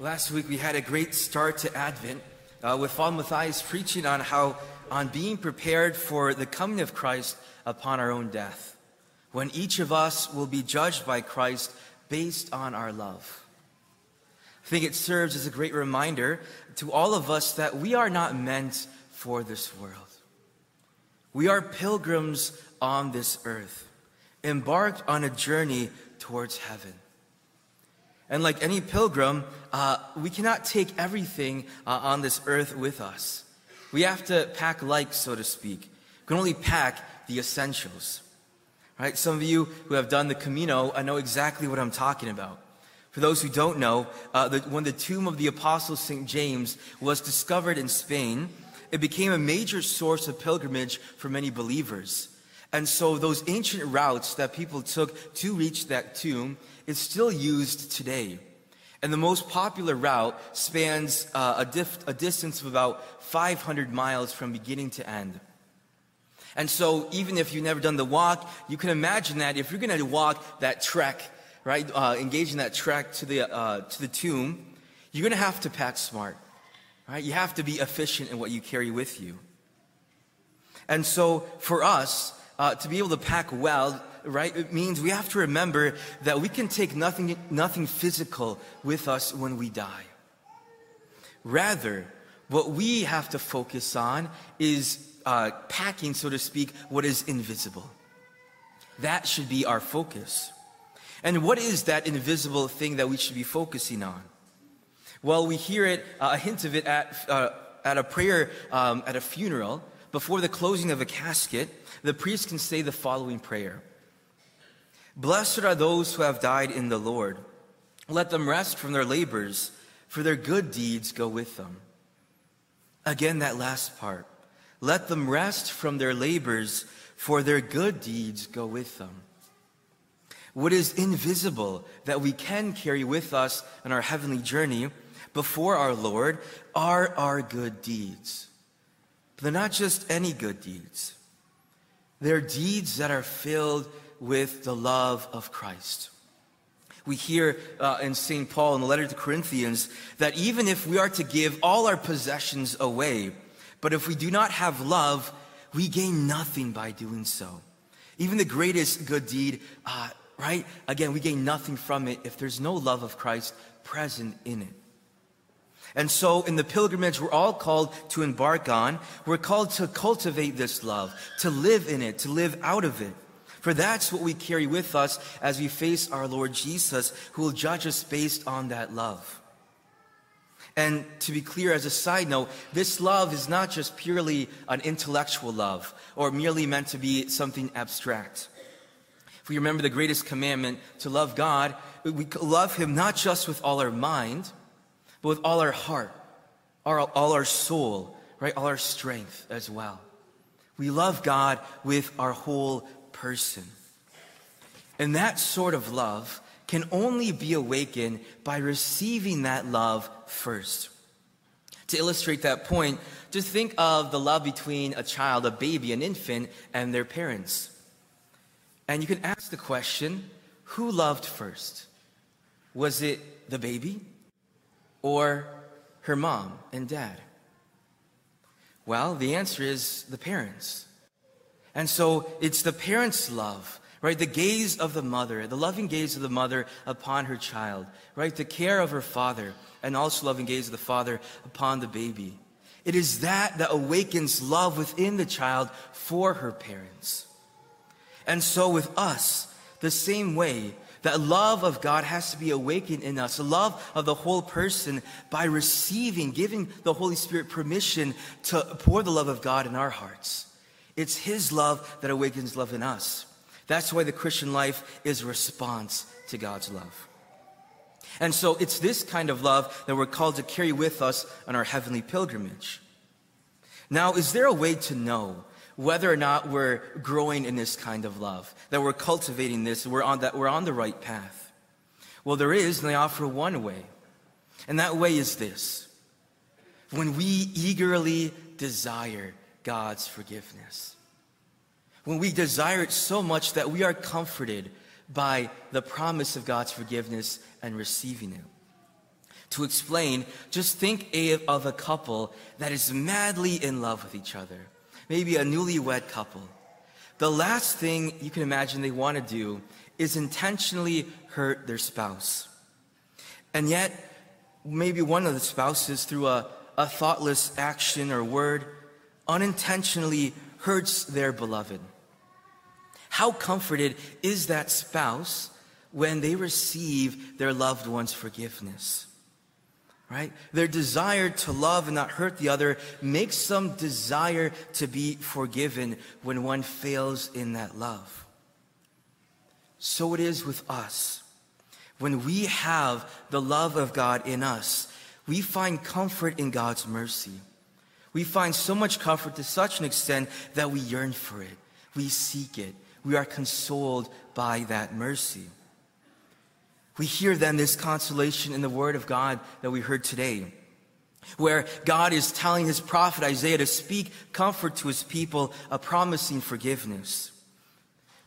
Last week we had a great start to Advent uh, with Father Matthias preaching on how, on being prepared for the coming of Christ upon our own death, when each of us will be judged by Christ based on our love. I think it serves as a great reminder to all of us that we are not meant for this world. We are pilgrims on this earth, embarked on a journey towards heaven. And like any pilgrim, uh, we cannot take everything uh, on this earth with us. We have to pack light, so to speak. We can only pack the essentials. Right? Some of you who have done the Camino I know exactly what I'm talking about. For those who don't know, uh, the, when the tomb of the Apostle St. James was discovered in Spain, it became a major source of pilgrimage for many believers. And so those ancient routes that people took to reach that tomb is still used today. And the most popular route spans uh, a, dif- a distance of about 500 miles from beginning to end. And so, even if you've never done the walk, you can imagine that if you're going to walk that trek, right, uh, engage in that trek to the, uh, to the tomb, you're going to have to pack smart, right? You have to be efficient in what you carry with you. And so, for us, uh, to be able to pack well, right, it means we have to remember that we can take nothing, nothing physical with us when we die. Rather, what we have to focus on is uh, packing, so to speak, what is invisible. That should be our focus. And what is that invisible thing that we should be focusing on? Well, we hear it, uh, a hint of it at, uh, at a prayer um, at a funeral before the closing of a casket, the priest can say the following prayer Blessed are those who have died in the Lord. Let them rest from their labors, for their good deeds go with them. Again, that last part. Let them rest from their labors, for their good deeds go with them. What is invisible that we can carry with us on our heavenly journey before our Lord are our good deeds. They're not just any good deeds. They're deeds that are filled with the love of Christ. We hear uh, in St. Paul in the letter to Corinthians that even if we are to give all our possessions away, but if we do not have love, we gain nothing by doing so. Even the greatest good deed, uh, right? Again, we gain nothing from it if there's no love of Christ present in it. And so, in the pilgrimage we're all called to embark on, we're called to cultivate this love, to live in it, to live out of it. For that's what we carry with us as we face our Lord Jesus, who will judge us based on that love. And to be clear, as a side note, this love is not just purely an intellectual love or merely meant to be something abstract. If we remember the greatest commandment to love God, we love Him not just with all our mind, but with all our heart, all our soul, right? All our strength as well. We love God with our whole person. And that sort of love can only be awakened by receiving that love first. To illustrate that point, just think of the love between a child, a baby, an infant, and their parents. And you can ask the question who loved first? Was it the baby or her mom and dad? Well, the answer is the parents. And so it's the parents' love, right? The gaze of the mother, the loving gaze of the mother upon her child, right? The care of her father, and also loving gaze of the father upon the baby. It is that that awakens love within the child for her parents. And so with us, the same way, that love of God has to be awakened in us, love of the whole person by receiving, giving the Holy Spirit permission to pour the love of God in our hearts. It's His love that awakens love in us. That's why the Christian life is response to God's love. And so it's this kind of love that we're called to carry with us on our heavenly pilgrimage. Now, is there a way to know whether or not we're growing in this kind of love, that we're cultivating this, we're on, that we're on the right path? Well, there is, and they offer one way. And that way is this when we eagerly desire God's forgiveness. When we desire it so much that we are comforted by the promise of God's forgiveness and receiving it. To explain, just think of a couple that is madly in love with each other. Maybe a newlywed couple. The last thing you can imagine they want to do is intentionally hurt their spouse. And yet, maybe one of the spouses, through a, a thoughtless action or word, unintentionally hurts their beloved. How comforted is that spouse when they receive their loved one's forgiveness? Right? Their desire to love and not hurt the other makes them desire to be forgiven when one fails in that love. So it is with us. When we have the love of God in us, we find comfort in God's mercy. We find so much comfort to such an extent that we yearn for it. We seek it. We are consoled by that mercy. We hear then this consolation in the word of God that we heard today, where God is telling his prophet Isaiah to speak comfort to his people, a promising forgiveness.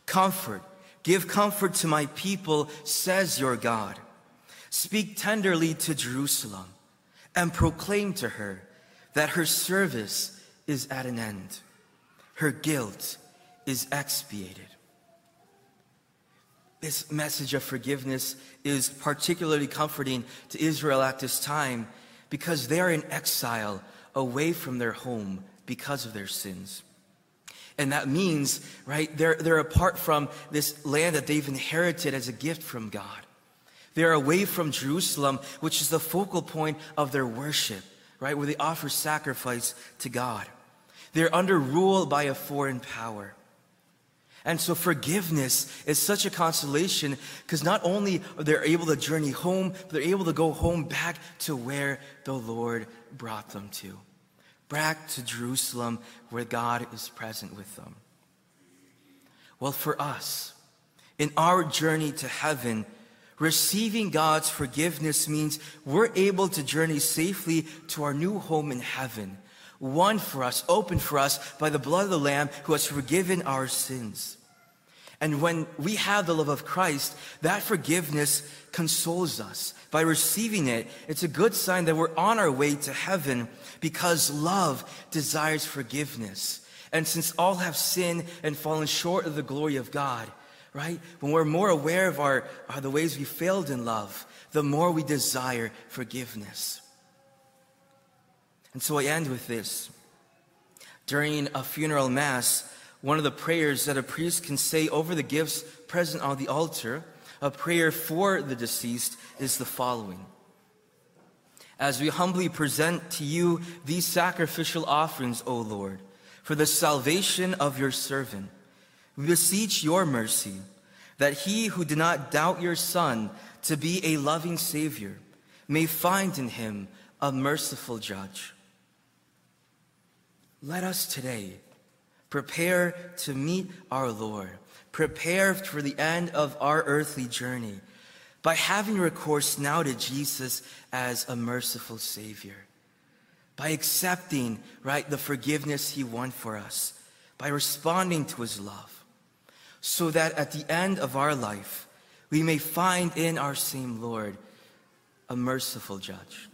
Comfort. Give comfort to my people, says your God. Speak tenderly to Jerusalem and proclaim to her that her service is at an end. Her guilt is expiated. This message of forgiveness is particularly comforting to Israel at this time because they are in exile away from their home because of their sins. And that means, right, they're, they're apart from this land that they've inherited as a gift from God. They're away from Jerusalem, which is the focal point of their worship right? Where they offer sacrifice to God. They're under rule by a foreign power. And so forgiveness is such a consolation because not only are they able to journey home, but they're able to go home back to where the Lord brought them to. Back to Jerusalem where God is present with them. Well, for us, in our journey to heaven, Receiving God's forgiveness means we're able to journey safely to our new home in heaven, won for us, open for us by the blood of the Lamb who has forgiven our sins. And when we have the love of Christ, that forgiveness consoles us. By receiving it, it's a good sign that we're on our way to heaven because love desires forgiveness. And since all have sinned and fallen short of the glory of God, right? When we're more aware of our, our, the ways we failed in love, the more we desire forgiveness. And so I end with this. During a funeral mass, one of the prayers that a priest can say over the gifts present on the altar, a prayer for the deceased, is the following. As we humbly present to you these sacrificial offerings, O Lord, for the salvation of your servant, we beseech your mercy that he who did not doubt your Son to be a loving Savior may find in him a merciful judge. Let us today prepare to meet our Lord, prepare for the end of our earthly journey by having recourse now to Jesus as a merciful Savior, by accepting, right, the forgiveness He won for us, by responding to His love so that at the end of our life, we may find in our same Lord a merciful judge.